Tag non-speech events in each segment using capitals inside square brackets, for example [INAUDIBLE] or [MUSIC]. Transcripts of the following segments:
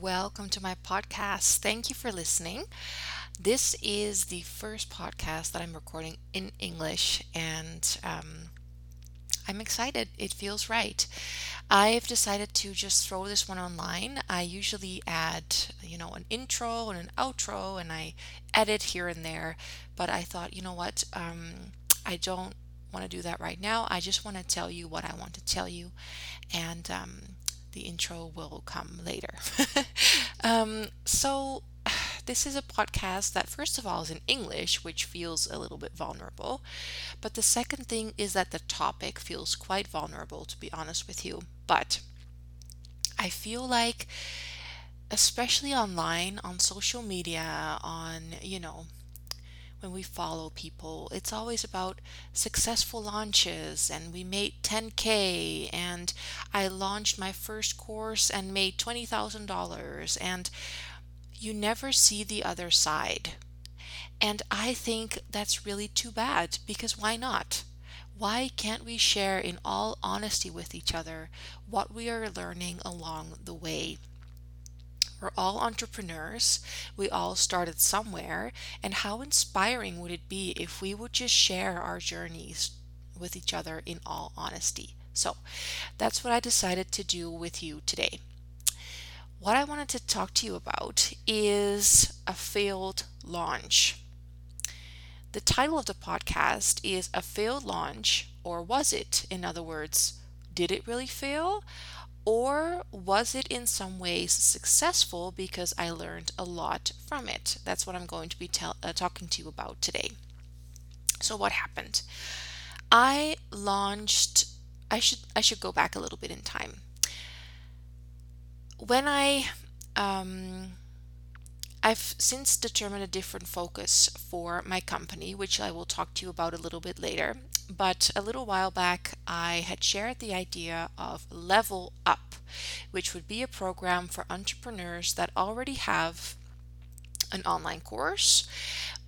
Welcome to my podcast. Thank you for listening. This is the first podcast that I'm recording in English, and um, I'm excited. It feels right. I've decided to just throw this one online. I usually add, you know, an intro and an outro, and I edit here and there. But I thought, you know what? Um, I don't want to do that right now. I just want to tell you what I want to tell you, and um, the intro will come later. [LAUGHS] um, so, [SIGHS] this is a podcast that, first of all, is in English, which feels a little bit vulnerable. But the second thing is that the topic feels quite vulnerable, to be honest with you. But I feel like, especially online, on social media, on, you know, when we follow people. It's always about successful launches, and we made 10K, and I launched my first course and made $20,000, and you never see the other side. And I think that's really too bad because why not? Why can't we share in all honesty with each other what we are learning along the way? We're all entrepreneurs. We all started somewhere. And how inspiring would it be if we would just share our journeys with each other in all honesty? So that's what I decided to do with you today. What I wanted to talk to you about is a failed launch. The title of the podcast is A Failed Launch, or Was It? In other words, did it really fail? Or was it in some ways successful because I learned a lot from it? That's what I'm going to be tell, uh, talking to you about today. So what happened? I launched I should I should go back a little bit in time. When I um, I've since determined a different focus for my company, which I will talk to you about a little bit later. But a little while back, I had shared the idea of Level Up, which would be a program for entrepreneurs that already have an online course,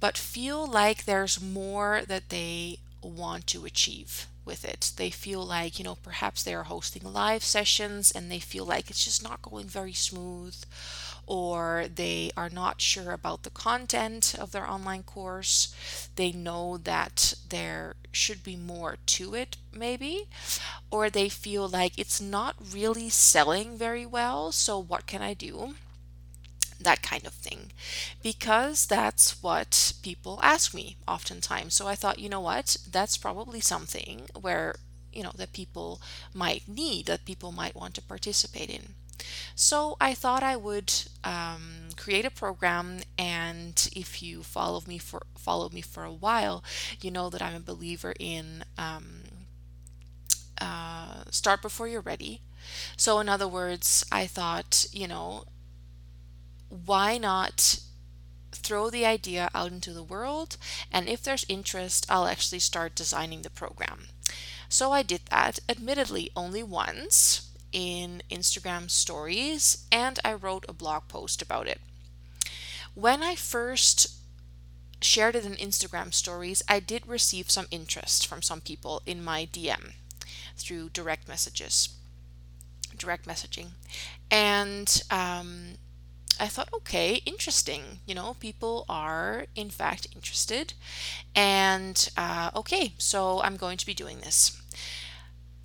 but feel like there's more that they want to achieve with it. They feel like, you know, perhaps they are hosting live sessions and they feel like it's just not going very smooth or they are not sure about the content of their online course. They know that there should be more to it, maybe, or they feel like it's not really selling very well. So, what can I do? That kind of thing. Because that's what people ask me oftentimes. So i thought you know what? That's probably something where you know that people might need that people might want to participate in. So I thought I would um, create a program, and if you follow me for follow me for a while, you know that I'm a believer in um, uh, start before you're ready. So in other words, I thought, you know, why not throw the idea out into the world, and if there's interest, I'll actually start designing the program. So I did that, admittedly only once in Instagram stories and I wrote a blog post about it. When I first shared it in Instagram stories, I did receive some interest from some people in my DM through direct messages, direct messaging. And um, I thought, okay, interesting. You know, people are in fact interested. And uh, okay, so I'm going to be doing this.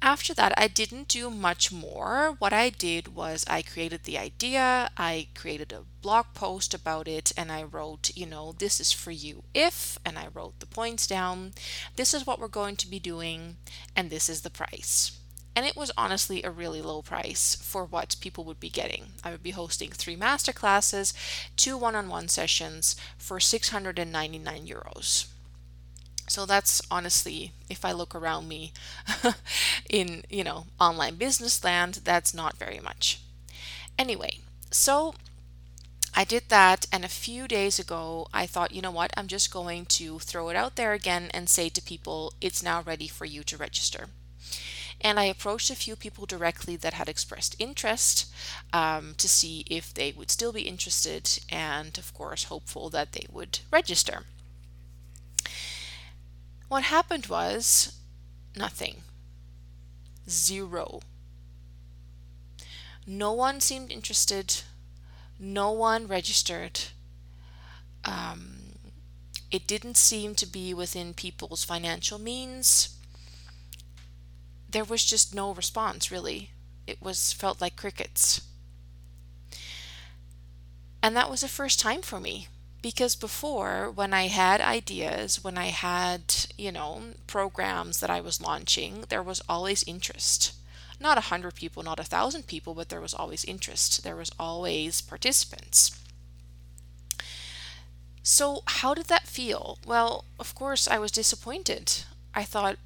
After that, I didn't do much more. What I did was I created the idea, I created a blog post about it, and I wrote, you know, this is for you if, and I wrote the points down. This is what we're going to be doing, and this is the price. And it was honestly a really low price for what people would be getting. I would be hosting three master classes, two one on one sessions for 699 euros. So that's honestly, if I look around me [LAUGHS] in, you know, online business land, that's not very much. Anyway, so I did that, and a few days ago, I thought, you know what, I'm just going to throw it out there again and say to people, it's now ready for you to register. And I approached a few people directly that had expressed interest um, to see if they would still be interested, and of course, hopeful that they would register. What happened was nothing. Zero. No one seemed interested. No one registered. Um, it didn't seem to be within people's financial means. There was just no response, really. It was felt like crickets. And that was the first time for me because before when i had ideas when i had you know programs that i was launching there was always interest. Not a hundred people not a thousand people but there was always interest. There was always participants. So how did that feel? Well of course i was disappointed. I thought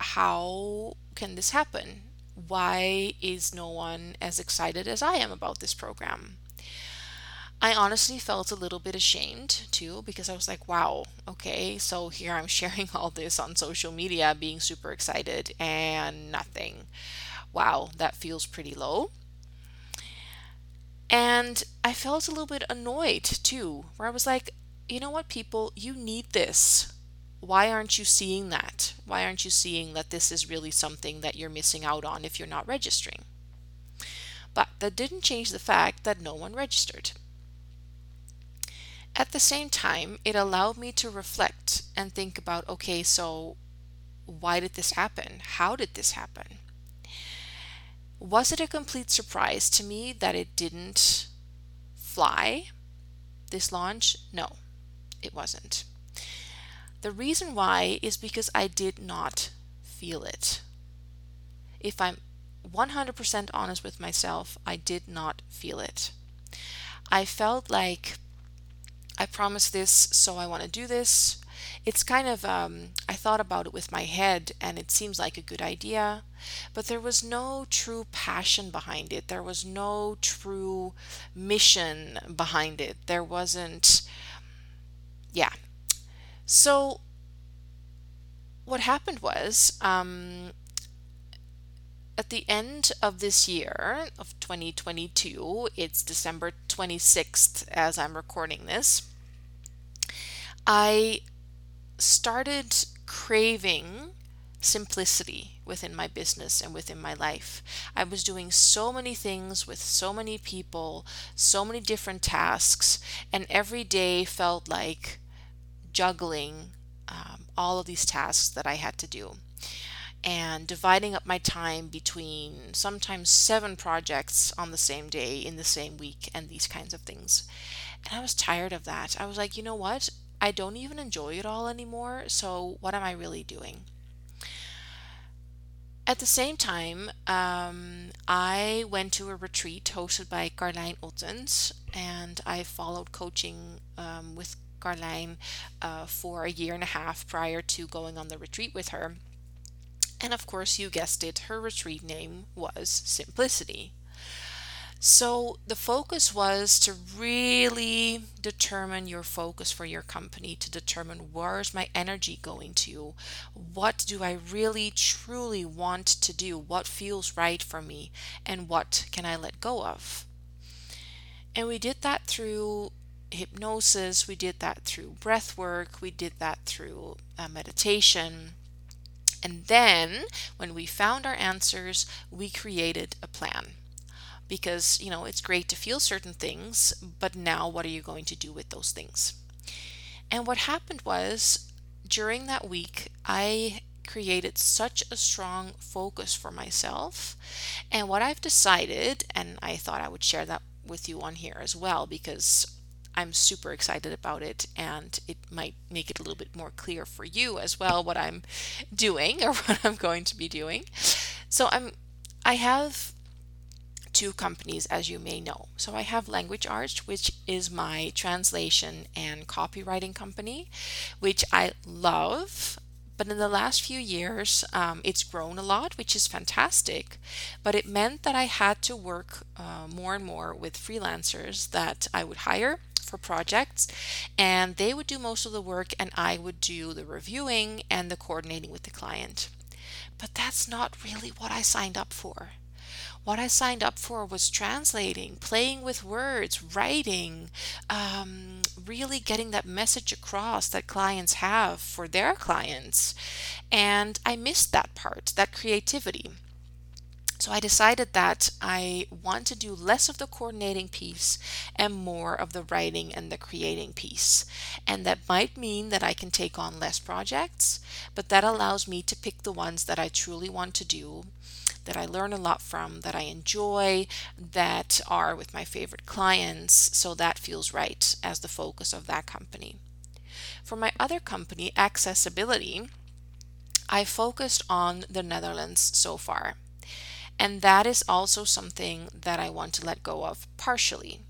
how can this happen why is no one as excited as i am about this program I honestly felt a little bit ashamed too because I was like, wow, okay, so here I'm [LAUGHS] sharing all this on social media, being super excited, and nothing. Wow, that feels pretty low. And I felt a little bit annoyed too, where I was like, you know what, people, you need this. Why aren't you seeing that? Why aren't you seeing that this is really something that you're missing out on if you're not registering? But that didn't change the fact that no one registered. At the same time, it allowed me to reflect and think about okay, so why did this happen? How did this happen? Was it a complete surprise to me that it didn't fly, this launch? No, it wasn't. The reason why is because I did not feel it. If I'm 100% honest with myself, I did not feel it. I felt like I promised this, so I want to do this. It's kind of, um, I thought about it with my head and it seems like a good idea, but there was no true passion behind it. There was no true mission behind it. There wasn't, yeah. So, what happened was, um, at the end of this year of 2022, it's December 26th as I'm recording this, I started craving simplicity within my business and within my life. I was doing so many things with so many people, so many different tasks, and every day felt like juggling um, all of these tasks that I had to do and dividing up my time between sometimes seven projects on the same day in the same week and these kinds of things. And I was tired of that. I was like, you know what? I don't even enjoy it all anymore, so what am I really doing? At the same time, um, I went to a retreat hosted by Carlijn Ottens, and I followed coaching um, with Carlijn uh, for a year and a half prior to going on the retreat with her. And of course, you guessed it, her retreat name was Simplicity. So the focus was to really determine your focus for your company, to determine where's my energy going to? What do I really truly want to do? What feels right for me? And what can I let go of? And we did that through hypnosis, we did that through breath work, we did that through uh, meditation. And then, when we found our answers, we created a plan. Because you know it's great to feel certain things but now what are you going to do with those things? And what happened was during that week i created such a strong focus for myself. And what i've decided and i thought i would share that with you on here as well because I'm super excited about it and it might make it a little bit more clear for you as well what I'm doing [LAUGHS] or what I'm going to be doing. So I'm I have two companies, as you may know. So I have Language Arts, which is my translation and copywriting company, which I love. But in the last few years, um, it's grown a lot, which is fantastic. But it meant that I had to work uh, more and more with freelancers that I would hire for projects, and they would do most of the work, and I would do the reviewing and the coordinating with the client. But that's not really what I signed up for. What I signed up for was translating, playing with words, writing, um, really getting that message across that clients have for their clients. And I missed that part, that creativity. So I decided that I want to do less of the coordinating piece and more of the writing and the creating piece. And that might mean that I can take on less projects, but that allows me to pick the ones that I truly want to do, that I learn a lot from, that I enjoy, that are with my favorite clients. So that feels right as the focus of that company. For my other company, Accessibility, I focused on the Netherlands so far. And that is also something that I want to let go of partially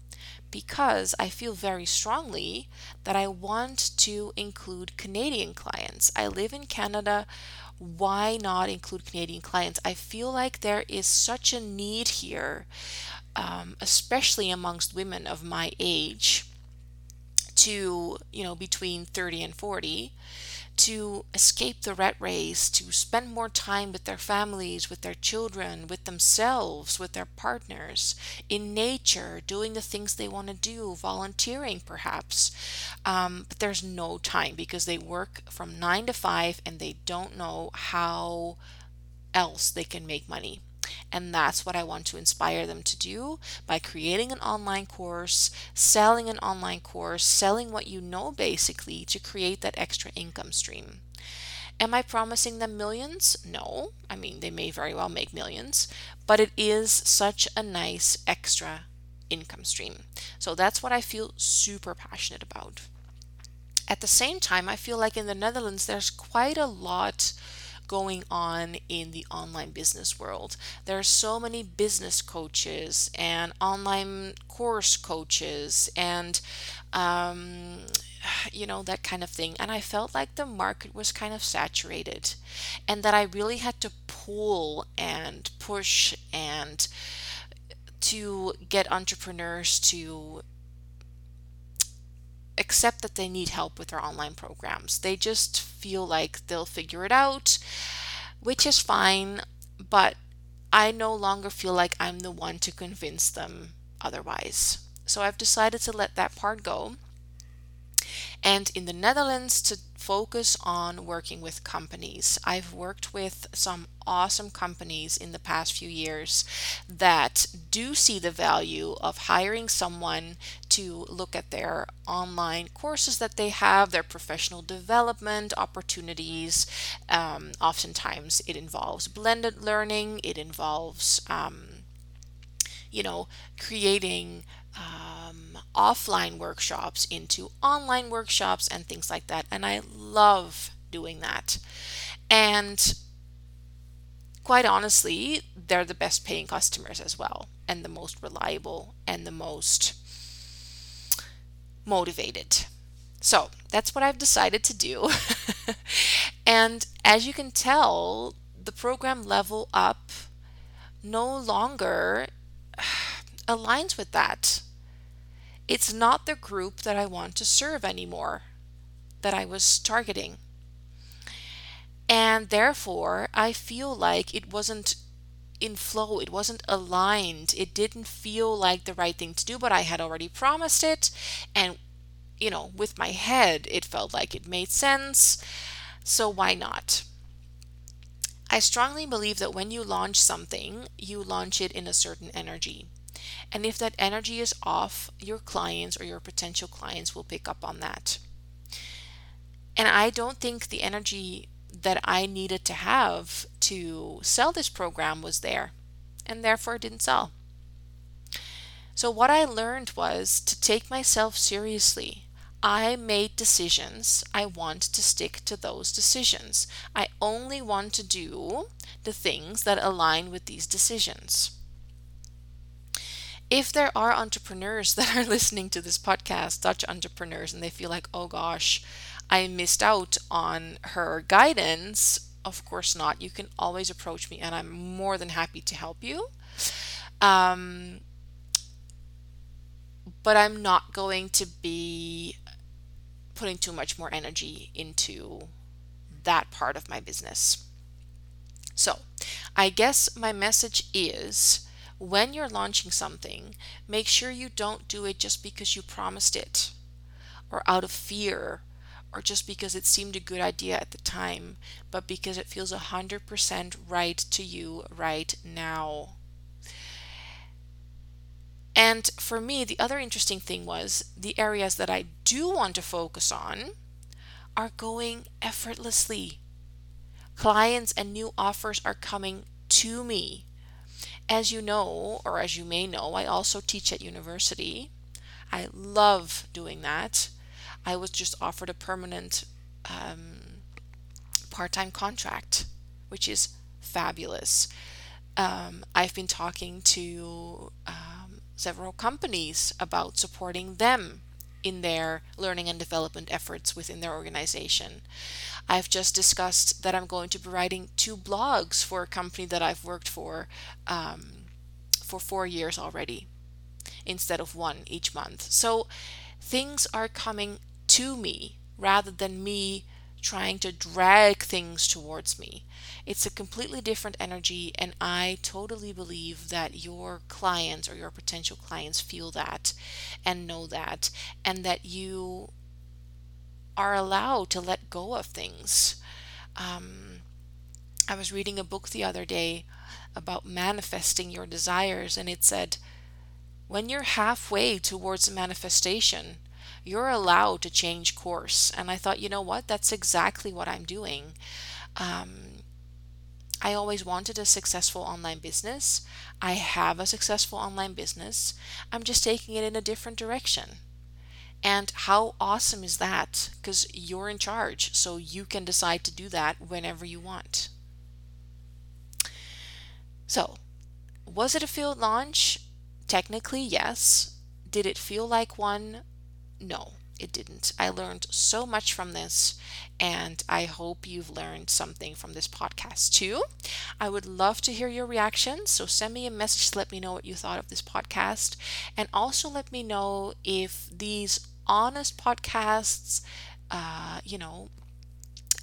because I feel very strongly that I want to include Canadian clients. I live in Canada. Why not include Canadian clients? I feel like there is such a need here, um, especially amongst women of my age, to, you know, between 30 and 40 to escape the rat race, to spend more time with their families, with their children, with themselves, with their partners, in nature, doing the things they want to do, volunteering perhaps. Um, but there's no time because they work from nine to five and they don't know how else they can make money. And that's what I want to inspire them to do by creating an online course, selling an online course, selling what you know basically to create that extra income stream. Am I promising them millions? No. I mean, they may very well make millions, but it is such a nice extra income stream. So that's what I feel super passionate about. At the same time, I feel like in the Netherlands, there's quite a lot going on in the online business world. There are so many business coaches and online course coaches and um, you know, that kind of thing. And I felt like the market was kind of saturated and that I really had to pull and push and to get entrepreneurs to accept that they need help with their online programs. They just feel like they'll figure it out, which is fine, but I no longer feel like I'm the one to convince them otherwise. So I've decided to let that part go. And in the Netherlands, to focus on working with companies. I've worked with some awesome companies in the past few years that do see the value of hiring someone to look at their online courses that they have, their professional development opportunities. Um, oftentimes, it involves blended learning, it involves um, you know, creating um, offline workshops into online workshops and things like that. And I love doing that. And quite honestly, they're the best paying customers as well, and the most reliable and the most motivated. So that's what I've decided to do. [LAUGHS] and as you can tell, the program Level Up no longer [SIGHS] aligns with that. It's not the group that I want to serve anymore, that I was targeting. And therefore, I feel like it wasn't in flow, it wasn't aligned, it didn't feel like the right thing to do, but I had already promised it. And, you know, with my head, it felt like it made sense. So why not? I strongly believe that when you launch something, you launch it in a certain energy. And if that energy is off, your clients or your potential clients will pick up on that. And I don't think the energy that I needed to have to sell this program was there, and therefore it didn't sell. So, what I learned was to take myself seriously. I made decisions. I want to stick to those decisions. I only want to do the things that align with these decisions if there are entrepreneurs [LAUGHS] that are listening to this podcast, Dutch entrepreneurs, and they feel like, oh gosh, I missed out on her guidance, of course not. You can always approach me, and I'm more than happy to help you. Um, but I'm not going to be putting too much more energy into that part of my business. So, I guess my message is when you're launching something, make sure you don't do it just because you promised it or out of fear or just because it seemed a good idea at the time, but because it feels 100% right to you right now. And for me, the other interesting thing was the areas that I do want to focus on are going effortlessly. Clients and new offers are coming to me. As you know, or as you may know, I also teach at university. I love doing that. I was just offered a permanent um, part time contract, which is fabulous. Um, I've been talking to um, several companies about supporting them in their learning and development efforts within their organization. I've just discussed that I'm going to be writing two blogs for a company that I've worked for um, for four years already instead of one each month. So things are coming to me rather than me trying to drag things towards me. It's a completely different energy, and I totally believe that your clients or your potential clients feel that and know that, and that you are allowed to let go of things. Um, I was reading a book the other day about manifesting your desires, and it said, when you're halfway towards manifestation, you're allowed to change course. And I thought, you know what? That's exactly what I'm doing. Um, I always wanted a successful online business. I have a successful online business. I'm just taking it in a different direction. And how awesome is that? Because you're in charge, so you can decide to do that whenever you want. So, was it a field launch? Technically, yes. Did it feel like one? No, it didn't. I learned so much from this, and I hope you've learned something from this podcast too. I would love to hear your reactions, so send me a message to let me know what you thought of this podcast, and also let me know if these honest podcasts, uh, you know,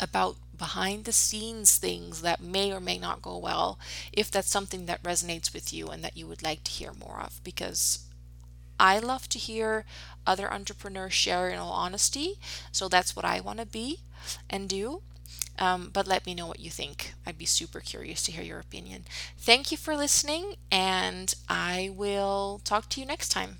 about behind the scenes things that may or may not go well, if that's something that resonates with you and that you would like to hear more of, because I love to hear other entrepreneurs share in all honesty. So that's what I want to be and do. Um, but let me know what you think. I'd be super curious to hear your opinion. Thank you for listening, and I will talk to you next time.